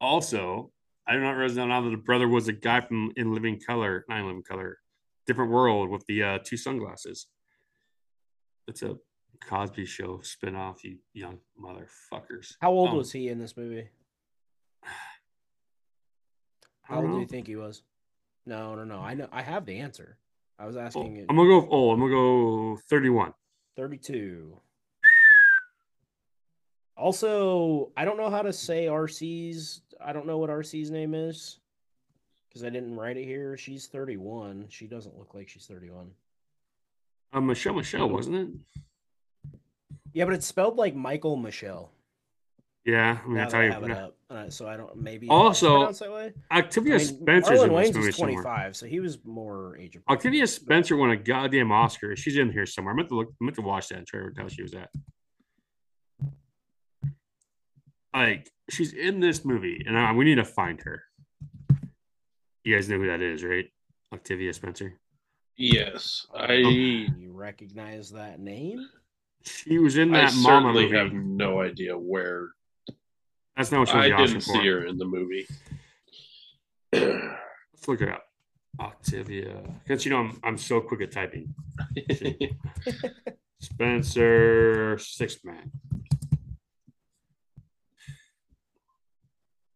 S4: Also, I do not realize now that the brother was a guy from In Living Color, not In Living Color, different world with the uh, two sunglasses. It's a Cosby Show spinoff, you young motherfuckers.
S5: How old
S4: Um,
S5: was he in this movie? How old do you think he was? No, no, no. I know. I have the answer. I was
S4: Oh,
S5: asking. it.
S4: I'm gonna go old. I'm gonna go 31.
S5: Thirty-two. Also, I don't know how to say RC's. I don't know what RC's name is because I didn't write it here. She's 31. She doesn't look like she's 31.
S4: Uh, Michelle Michelle, wasn't it?
S5: Yeah, but it's spelled like Michael Michele.
S4: Yeah, I mean
S5: Now
S4: that's
S5: that
S4: how you.
S5: have it up, uh, so I don't maybe
S4: Also,
S5: it's pronounced that way.
S4: Octavia
S5: I mean,
S4: Spencer's
S5: Marlon
S4: in
S5: Wayans
S4: movie
S5: is
S4: somewhere.
S5: 25, so he was more age appropriate.
S4: Octavia Spencer won a goddamn Oscar. She's in here somewhere. I meant to look. I meant to watch that and try to tell she was at. Like she's in this movie, and uh, we need to find her. You guys know who that is, right? Octavia Spencer.
S6: yes, I
S5: You recognize that name?
S4: She was in
S6: I
S4: that Mama
S6: certainly
S4: movie.
S6: have no idea where.
S4: That's not what she won
S6: I
S4: the
S6: didn't
S4: for.
S6: see her in the movie.
S4: Let's look it up. Octavia, because you know I'm I'm so quick at typing. Spencer Six Man.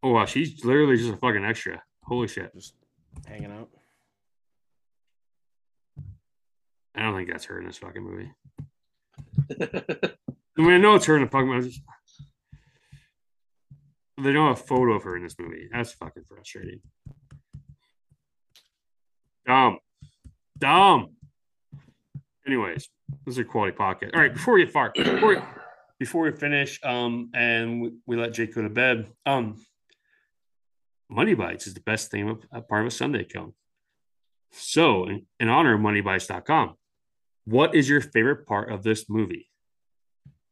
S4: Oh wow, she's literally just a fucking extra. Holy shit!
S5: Just hanging out.
S4: I don't think that's her in this fucking movie. I mean, I know it's her in the fucking movie. They don't have a photo of her in this movie. That's fucking frustrating. Dumb. Dumb. Anyways, this is a quality podcast. All right, before we get far, before we, before we finish, um, and we, we let Jake go to bed, um, Money Bites is the best thing of a part of a Sunday cone. So, in, in honor of moneybites.com, what is your favorite part of this movie?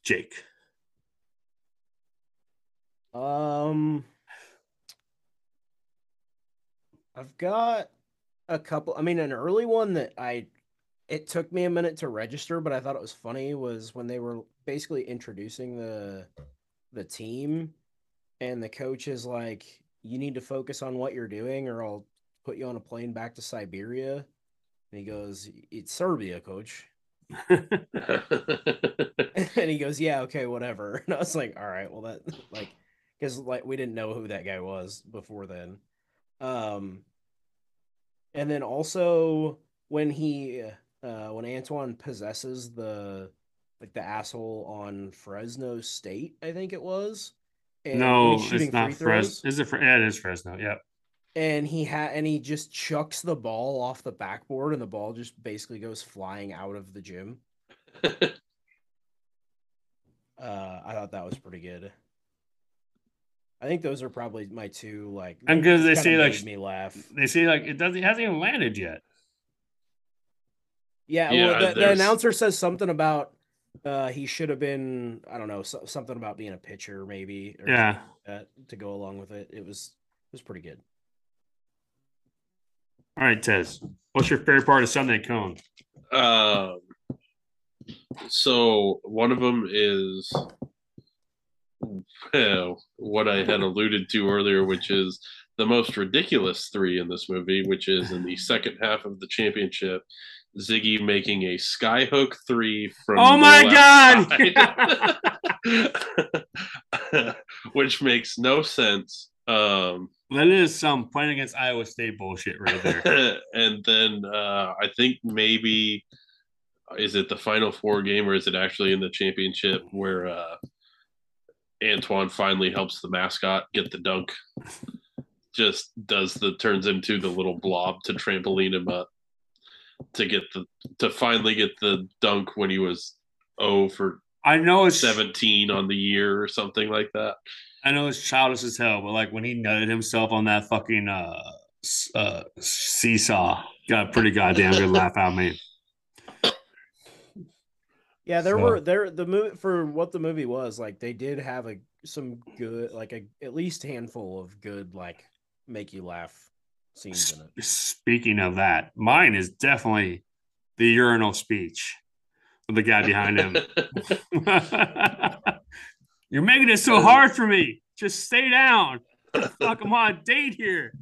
S4: Jake.
S5: Um, I've got a couple. I mean, an early one that I it took me a minute to register, but I thought it was funny was when they were basically introducing the the team, and the coach is like, "You need to focus on what you're doing, or I'll put you on a plane back to Siberia." And he goes, "It's Serbia, coach." and he goes, "Yeah, okay, whatever." And I was like, "All right, well that like because like we didn't know who that guy was before then." Um, and then also when he uh when Antoine possesses the like the asshole on Fresno State, I think it was. and
S4: no, it's not Fresno. Is it? Fre- Yeah, it is Fresno. Yep.
S5: And he had and he just chucks the ball off the backboard, and the ball just basically goes flying out of the gym. Uh, I thought that was pretty good. I think those are probably my two like.
S4: And 'cause they
S5: kinda
S4: say, like,
S5: me laugh.
S4: They say like it doesn't. It hasn't even landed yet.
S5: Yeah,
S6: Yeah,
S5: well, the, the announcer says something about uh he should have been I don't know so, something about being a pitcher maybe. Or
S4: Yeah.
S5: like that to go along with it. It was it was pretty good.
S4: All right, Tez. What's your favorite part of Sunday Cone?
S6: Um, so one of them is well, what I had alluded to earlier, which is the most ridiculous three in this movie, which is in the second half of the championship, Ziggy making a skyhook three from
S4: Oh my
S6: side. which makes no sense. Um,
S4: That is some playing against Iowa State bullshit right there.
S6: and then uh, I think maybe is it the final four game or is it actually in the championship where uh, Antoine finally helps the mascot get the dunk? Just does the turns into the little blob to trampoline him up to get the to finally get the dunk when he was oh for
S4: I know it's
S6: 17 on the year or something like that.
S4: I know it's childish as hell, but like when he nutted himself on that fucking uh, uh seesaw, got a pretty goddamn good laugh out of me.
S5: Yeah, there
S4: So-
S5: were there the movie for what the movie was like. They did have a some good like a at least handful of good like make you laugh scenes in it.
S4: Speaking of that, mine is definitely the urinal speech with the guy behind him. You're making it so oh. hard for me. Just stay down. Fuck, I'm on a date here.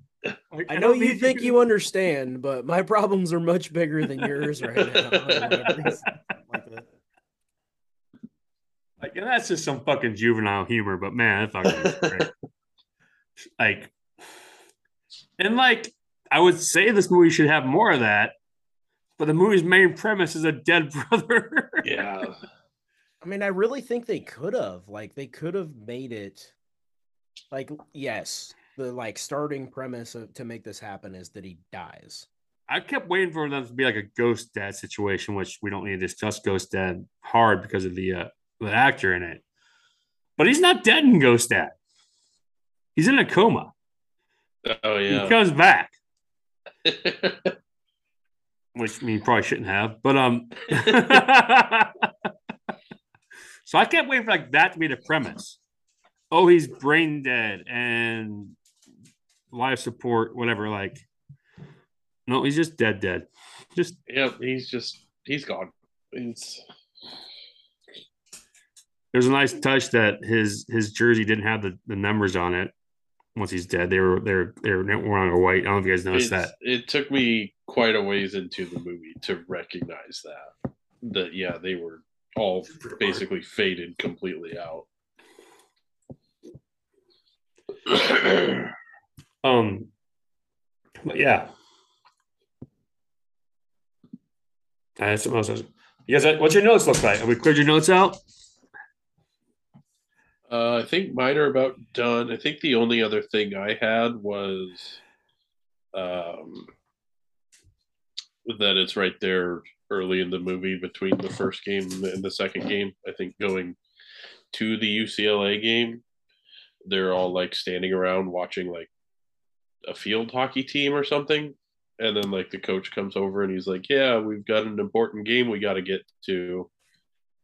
S4: Like,
S5: I know you think you understand, but my problems are much bigger than yours right now. or whatever he's like that.
S4: And that's just some fucking juvenile humor, but man, that fucking is great. like, and like, I would say this movie should have more of that, but the movie's main premise is a dead brother.
S6: yeah.
S5: I mean, I really think they could have. Like, they could have made it. Like, yes, the like starting premise of, to make this happen is that he dies.
S4: I kept waiting for them to be like a ghost dad situation, which we don't need to discuss ghost dad hard because of the uh, the actor in it. But he's not dead in Ghost Dad. He's in a coma.
S6: Oh yeah.
S4: He comes back, which I mean, he probably shouldn't have. But um, so I kept waiting for like that to be the premise. Oh, he's brain dead and life support, whatever. Like, no, he's just dead, dead. Just
S6: yep. He's just he's gone. It's
S4: there's a nice touch that his his jersey didn't have the, the numbers on it once he's dead. They were they're they're wearing a white. I don't know if you guys noticed
S6: it's-
S4: that.
S6: It took me quite a ways into the movie to recognize that. That yeah, they were all basically faded completely out.
S4: Um, but yeah, something else. I was- You guys, what's your notes look like? Have we cleared your notes out?
S6: Uh, I think mine are about done. I think the only other thing I had was um, that it's right there early in the movie between the first game and the second game. I think going to the UCLA game, they're all like standing around watching like a field hockey team or something. And then like the coach comes over and he's like, "Yeah, we've got an important game we got to get to."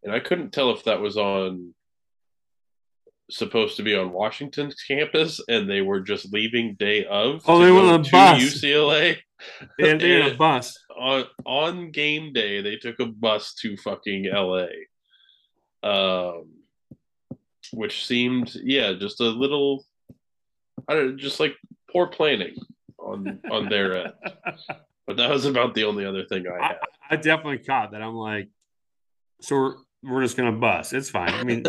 S6: And I couldn't tell if that was on supposed to be on Washington's campus and they were just leaving day of
S4: Oh, they were on a
S6: to
S4: bus.
S6: UCLA
S4: they're in a bus.
S6: on on game day they took a bus to fucking LA. Um which seemed yeah, just a little, I don't know, just like poor planning on on their end. But that was about the only other thing I
S4: I,
S6: had.
S4: I definitely caught that. I'm like, so we're, we're just gonna bust. It's fine. I mean,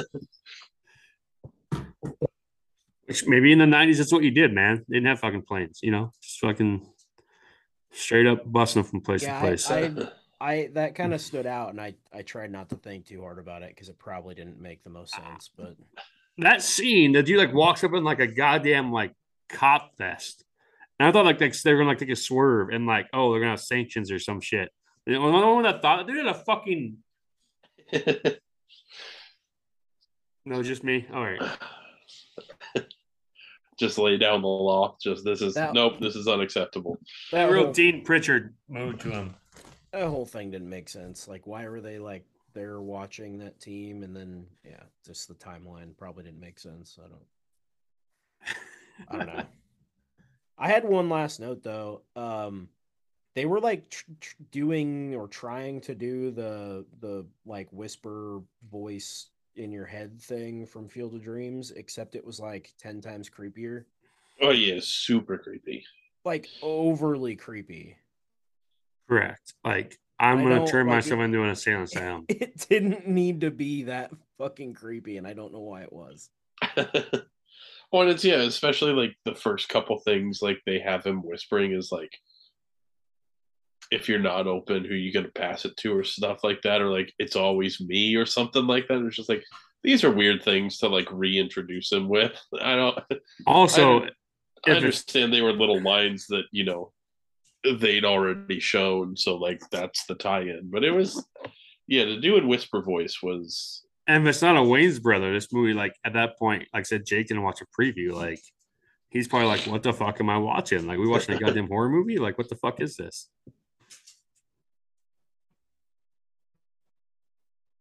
S4: which maybe in the '90s, that's what you did, man. They didn't have fucking planes, you know, just fucking straight up busting them from place
S5: Yeah,
S4: to place.
S5: I, I, I that kind of stood out, and I I tried not to think too hard about it because it probably didn't make the most sense. But
S4: that scene, the dude like walks up in like a goddamn like cop vest. And I thought like, like they were gonna like take a swerve and like, oh, they're gonna have sanctions or some shit. The only one that thought they did a fucking no, just me. All right.
S6: just lay down the law. Just this is
S5: That-
S6: nope, this is unacceptable.
S5: that
S4: real
S5: whole,
S4: Dean Pritchard mode to him.
S5: that whole thing didn't make sense. Like, why were they like they're watching that team, and then yeah, just the timeline probably didn't make sense. I don't. I don't know. I had one last note though. Um, they were like tr- tr- doing or trying to do the the like whisper voice in your head thing from Field of Dreams, except it was like ten times creepier,
S6: Oh yeah, super creepy.
S5: like overly creepy.
S4: Correct. Like I'm
S5: I
S4: gonna turn
S5: like
S4: myself
S5: it.
S4: into an assailant sound.
S5: It didn't need to be that fucking creepy, and I don't know why it was.
S6: well, it's yeah, especially like the first couple things like they have him whispering is like if you're not open, who you gonna pass it to or stuff like that, or like it's always me or something like that. It's just like these are weird things to like reintroduce him with. I don't
S4: Also,
S6: I I understand they were little lines that, you know, they'd already shown, so like that's the tie-in. But it was yeah, to do in whisper voice was
S4: and if it's not a Wayans brother, this movie, like at that point, like I said, Jake didn't watch a preview. Like he's probably like, "What the fuck am I watching? Like we watching a goddamn horror movie? Like what the fuck is this?"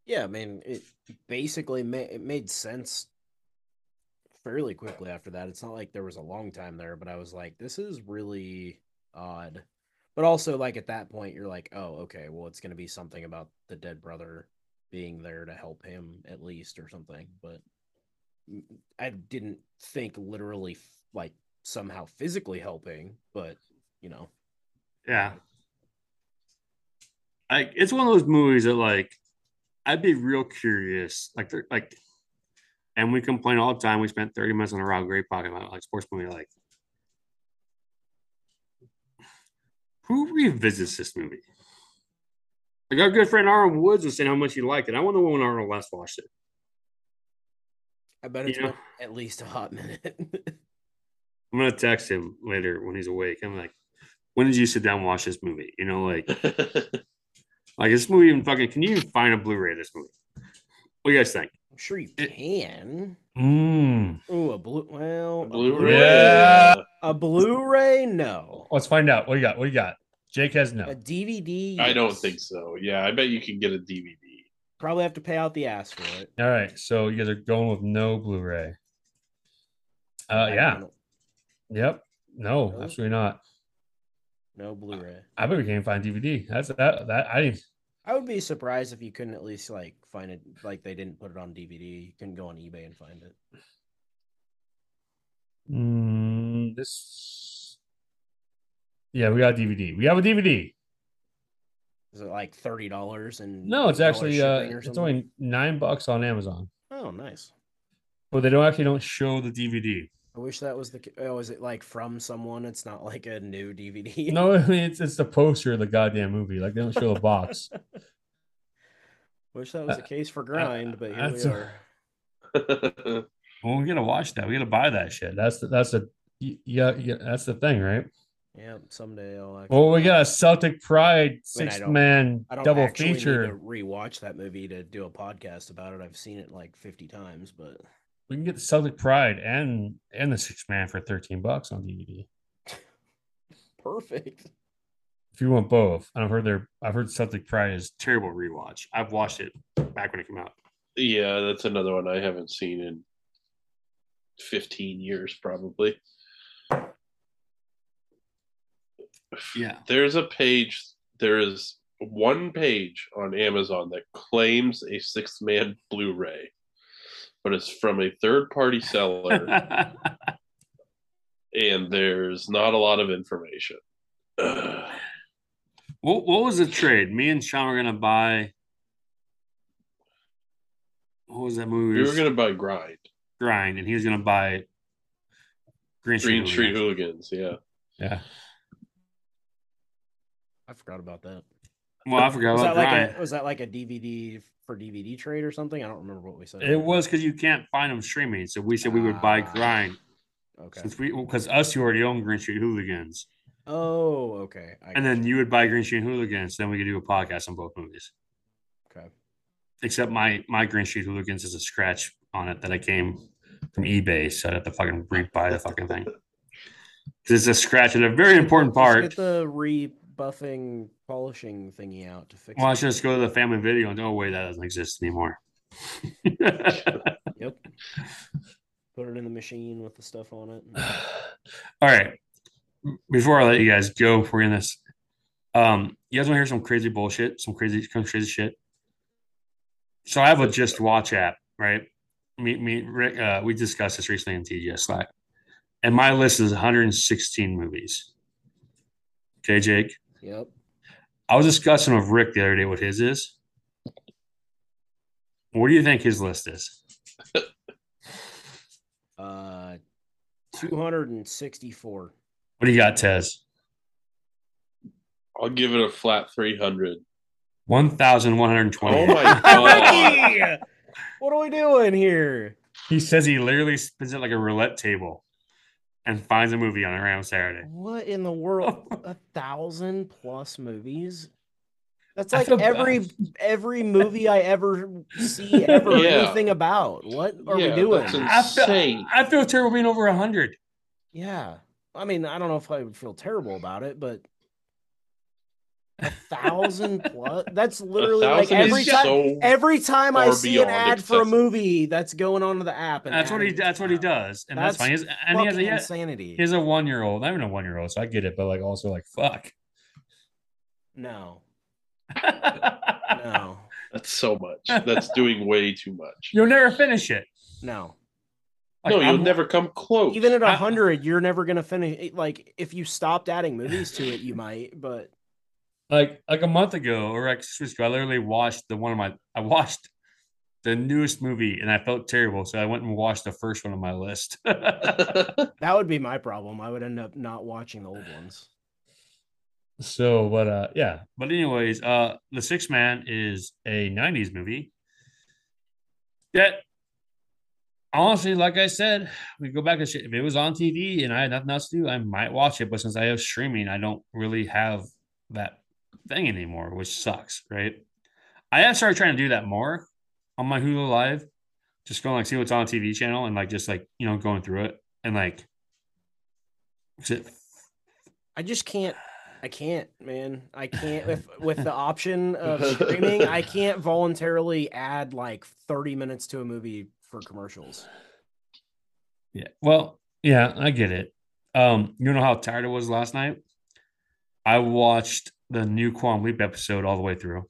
S5: Yeah, I mean, it basically ma- it made sense fairly quickly after that. It's not like there was a long time there, but I was like, this is really odd. But also, like at that point, you're like, oh, okay, well, it's gonna be something about the dead brother being there to help him at least, or something. But I didn't think literally, like somehow physically helping, but you know,
S4: Yeah. Like it's one of those movies that like I'd be real curious. Like they're like and we complain all the time. We spent 30 minutes on a Rob Great talking about like sports movie. Like who revisits this movie? Like our good friend Aaron Woods was saying how much he liked it. I wonder when Arnold last watched it.
S5: I bet it's
S4: Yeah.
S5: been at least a hot minute.
S4: I'm gonna text him later when he's awake. I'm like, when did you sit down and watch this movie? You know, like like this movie even fucking can you even find a Blu-ray of this movie? What do you guys think?
S5: I'm sure you
S4: It-
S5: can.
S4: Mm.
S5: Oh, a blue. Well, a
S6: Blu-ray.
S4: Yeah.
S5: A Blu-ray? No.
S4: Let's find out. What do you got? What do you got? Jake has no.
S5: A DVD?
S6: I don't think so. Yeah, I bet you can get a DVD.
S5: Probably have to pay out the ass for it.
S4: All right, so you guys are going with no Blu-ray. Uh,
S5: I
S4: yeah, yep, no,
S5: No?
S4: absolutely not.
S5: No Blu-ray.
S4: I bet we can't find DVD. That's that. That I.
S5: I would be surprised if you couldn't at least like find it. Like they didn't put it on DVD. You can go on eBay and find it.
S4: Mm, this. Yeah, we got DVD. We have a DVD.
S5: Is it like thirty dollars and
S4: No, it's actually uh, it's only nine bucks on Amazon,
S5: Oh, nice.
S4: but they don't actually don't show the DVD.
S5: I wish that was the. ca- Oh, is it like from someone? It's not like a new DVD.
S4: No, I mean it's it's the poster of the goddamn movie. Like they don't show the box.
S5: Wish that was the case for Grind, but here
S4: that's
S5: we
S4: a-
S5: are.
S4: Well, we gotta watch that. We gotta buy that shit. That's the that's the yeah yeah that's the thing, right?
S5: Yeah, someday I'll. Actually
S4: Well, we got a Celtic Pride six
S5: don't-
S4: man
S5: I don't
S4: double
S5: actually
S4: feature.
S5: need to rewatch that movie to do a podcast about it. I've seen it like fifty times, but
S4: We can get the Celtic Pride and and the six man for thirteen bucks on DVD
S5: perfect.
S4: if you want both. I've heard their I've heard Celtic Pride is terrible rewatch. I've watched it back when it came out.
S6: yeah, that's another one I haven't seen in 15 years, probably.
S4: Yeah.
S6: There's a page, there is one page on Amazon that claims a six man Blu ray. But it's from a third party seller, and there's not a lot of information. Ugh.
S4: what, what was the trade? Me and Sean were gonna buy. What was that movie?
S6: we were gonna buy Grind,
S4: grind, and he was gonna buy Green Street.
S6: Green Street
S4: Hooligans.
S6: Hooligans. Yeah,
S4: Yeah.
S5: I forgot about that.
S4: Well, I forgot
S5: Was
S4: about
S5: that like a was that like a DVD for DVD trade or something? I don't remember what we said.
S4: It was because you can't find them streaming, so we said we would buy
S5: Ah.
S4: grind
S5: okay.
S4: since we because us you already own Green Street Hooligans,
S5: Oh, okay. I
S4: and then you would buy Green Street Hooligans. Then we could do a podcast on both movies.
S5: okay.
S4: Except my my Green Street Hooligans is a scratch on it that I came from eBay, so I have to fucking rebuy the fucking thing. Because it's a scratch at a very important
S5: Just
S4: part.
S5: Get the rebuffing polishing thingy out to fix
S4: Well, I
S5: it.
S4: should just go to the family video and oh wait, that doesn't exist anymore.
S5: Yep. Put it in the machine with the stuff on it.
S4: All right. Before I let you guys go for this, um, you guys want to hear some crazy bullshit, some crazy, some crazy shit. So I have a Just Watch app, right? Me, me, Rick, uh, we discussed this recently in TGS Slack, and my list is 116 movies. Okay, Jake.
S5: Yep.
S4: I was discussing with Rick the other day what his is. What do you think his list is?
S5: Uh, two hundred and sixty-four.
S4: What do you got, Tez?
S6: I'll give it a flat three hundred.
S4: 1,120.
S6: Oh my god!
S5: what are we doing here?
S4: He says he literally spins it like a roulette table and finds a movie on around Saturday.
S5: What in the world? A thousand plus movies? That's like
S4: feel bad.
S5: every every movie I ever see ever
S6: Yeah.
S5: anything about. What are
S6: Yeah,
S5: we doing?
S6: that's
S4: I feel,
S6: Insane.
S4: I feel terrible being over a 100.
S5: Yeah. I mean, I don't know if I would feel terrible about it, but a thousand plus that's literally like every time
S6: so
S5: every time I see an
S6: beyond
S5: ad for a movie that's going onto the app and
S4: That's what he. That's what he does. And that's,
S5: That's
S4: fine. He has, and he has, a,
S5: Fucking
S4: he has-
S5: insanity.
S4: he has a one year old. Not even a one year old, so I get it, but like also like fuck.
S5: No, no,
S6: That's so much. That's doing way too much.
S4: You'll never finish it.
S5: no.
S4: Like,
S6: no, you'll
S4: I'm-
S6: never come close.
S5: Even at
S4: I-
S5: a hundred, you're never gonna finish. Like if you stopped adding movies to it, you might. But
S4: like like a month ago or like six weeks ago, I literally watched the one of my I watched the newest movie and I felt terrible, so I went and watched the first one on my list.
S5: that would be my problem. I would end up not watching the old ones.
S4: So, but uh, yeah. But anyways, uh, the Six Man is a '90s movie that, honestly, like I said, we go back and shit. If it was on TV and I had nothing else to do, I might watch it. But since I have streaming, I don't really have that thing anymore, which sucks, right? I have started trying to do that more on my Hulu Live, just going like see what's on TV channel and like just like you know going through it and like. it
S5: I just can't. I can't, man. I can't with with the option of streaming. I can't voluntarily add like 30 minutes to a movie for commercials.
S4: Yeah. Well, yeah, I get it. Um, you know how tired I was last night? I watched the new Quantum Leap episode all the way through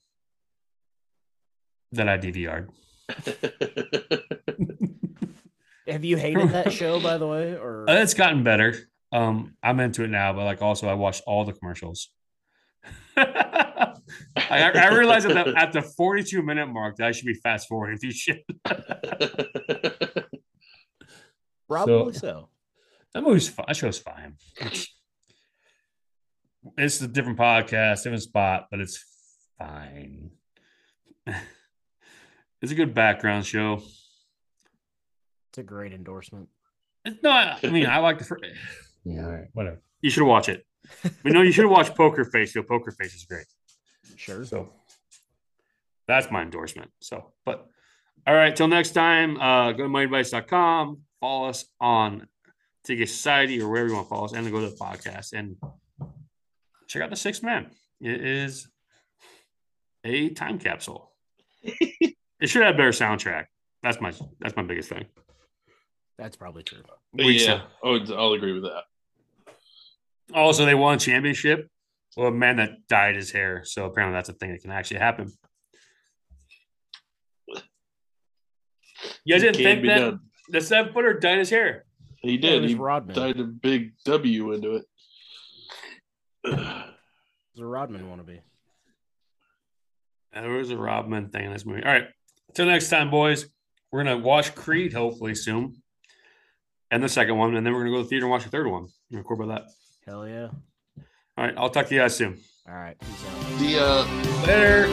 S4: that I DVR'd.
S5: Have you hated that show, by the way? Or
S4: Uh, It's gotten better. Um, I'm into it now, but like also I watched all the commercials. I, I realized at the, at the 42 minute mark that I should be fast forwarding through shit.
S5: probably so.
S4: That movie's fine. That show's fine. It's, it's a different podcast, different spot, but it's fine. It's a good background show.
S5: It's a great endorsement.
S4: It's not. I mean, I like the. Fr- yeah, all right, whatever. You should watch it. We know you should watch Poker Face. Yo, Poker Face is great.
S5: Sure.
S4: So that's my endorsement. So, but all right, till next time, uh, go to myadvice.com, follow us on Ticket Society or wherever you want to follow us, and then go to the podcast and check out the Sixth Man. It is a time capsule. it should have a better soundtrack. That's my that's my biggest thing.
S5: That's probably true.
S4: We
S6: yeah,
S4: should-
S6: oh, I'll agree with that.
S4: Also, they won a championship. Well, a man that dyed his hair. So apparently that's a thing that can actually happen. You guys didn't think that
S6: done.
S4: the seven footer dyed his hair?
S6: He did.
S5: was
S6: he
S5: Rodman.
S6: tied a big W into it.
S5: It was a Rodman wannabe.
S4: There was a Rodman thing in this movie. All right. Until next time, boys. We're gonna watch Creed hopefully soon, and the second one, and then we're gonna go to the theater and watch the third one. You record about that.
S5: Hell yeah.
S4: All right. I'll talk to you guys soon.
S5: All right. Peace out.
S6: The uh
S4: Later.